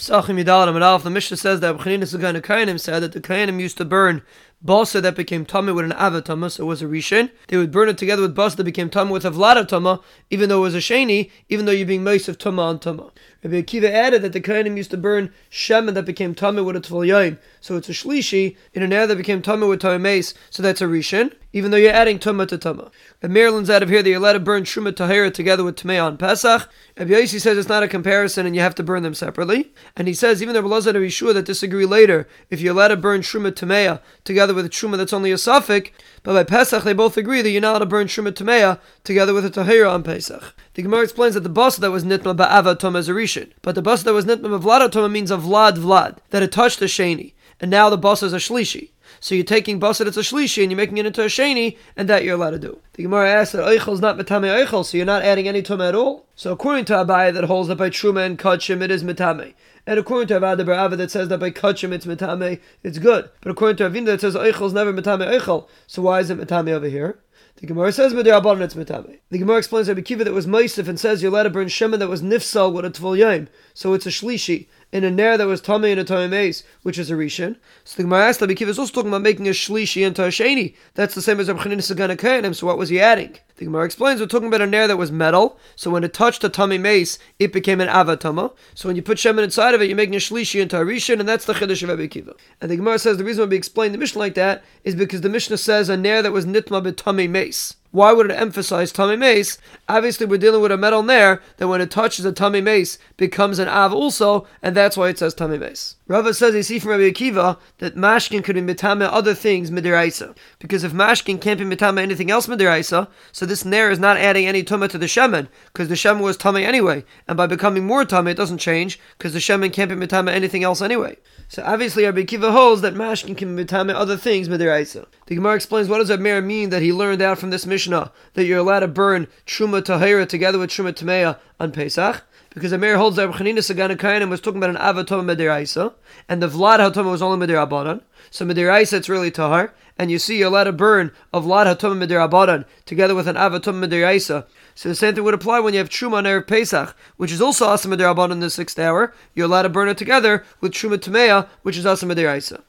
Psachim Yidalim and Alf, the Mishnah says that B'chanin Sagan Kainim said that the Kainim used to burn basa that became tummy with an avatama, so it was a rishon. They would burn it together with basa that became tummy with a vlad tama, even though it was a sheni, even though you're being moist of tama on tama. Rabbi Akiva added that the Kainim used to burn shemen that became tummy with a tefal so it's a shlishi in an air that became tummy with tummy so that's a rishon even though you're adding tumah to tumah. And Maryland's out of here that you're allowed to burn truma tahira together with tamei on Pesach. Rabbi Yossi says it's not a comparison and you have to burn them separately. And he says even the Belazar and Yehoshua that disagree later, if you're allowed to burn truma tamei together with a truma that's only a safek, but by Pesach they both agree that you're not allowed to burn truma tamei together with a tahira on Pesach. The Gemara explains that the bus that was nitma ba'ava toma is a rishon, but the bus that was nitma ba'vlad toma means a vlad vlad that it touched the sheni, and now the bus is a shlishi. So you're taking basar that's a shlishi and you're making it into a sheni, and that you're allowed to do. The Gemara asks that eichel is not metame eichel, so you're not adding any tumah at all. So according to Abai that holds that by truma and kachim it is metame. And according to Avad Ava that says that by kachim it's metame, it's good. But according to Avina that says eichel is never metame eichel, so why is it metame over here? The Gemara says B'derabbanan it's metame. The Gemara explains that Kiva that was Meisif and says you're allowed to burn shemen that was Nifsal with a Tvul. So it's a Shlishi in a nair that was tummy and a tummy mace, which is a rishon. So the Gemara asked, Rabbi Kiva is also talking about making a shlishi into a sheni. That's the same as Rabbi Chanin So what was he adding? The Gemara explains we're talking about a nair that was metal. So when it touched a tummy mace, it became an avatama. So when you put shemen inside of it, you're making a shlishi into a rishon, and that's the chiddush of Rabbi Kiva. And the Gemara says the reason why we explain the Mishnah like that is because the Mishnah says a nair that was nitma b'tummy mace. Why would it emphasize tummy mace? Obviously, we're dealing with a metal nair that when it touches a tummy mace becomes an av also, and that's why it says tummy mace. Rava says you see from Rabbi Akiva that mashkin could be mitame other things midiraisa. Because if mashkin can't be mitame anything else midiraisa, so this nair is not adding any tumah to the shemen, because the shemen was tummy anyway, and by becoming more tummy it doesn't change, because the shemen can't be mitame anything else anyway. So obviously Rabbi Akiva holds that mashkin can be mitame other things midiraisa. The Gemara explains what does that mean that he learned out from this Mishnah that you're allowed to burn truma tahira together with truma tameya on Pesach because Amir holds that Chanina Sagana was talking about an Avatoma Mediraisa, and the Vlad Hatoma was only Medirabanan. So Mediraisa it's really Tahar, and you see you're allowed to burn a Vlad Hatoma Medirabanan together with an Avatoma Mediraisa. So the same thing would apply when you have Truma on Erev Pesach, which is also Asa Medirabanan in the sixth hour. You're allowed to burn it together with Truma Tamea, which is Asa Mediraisa.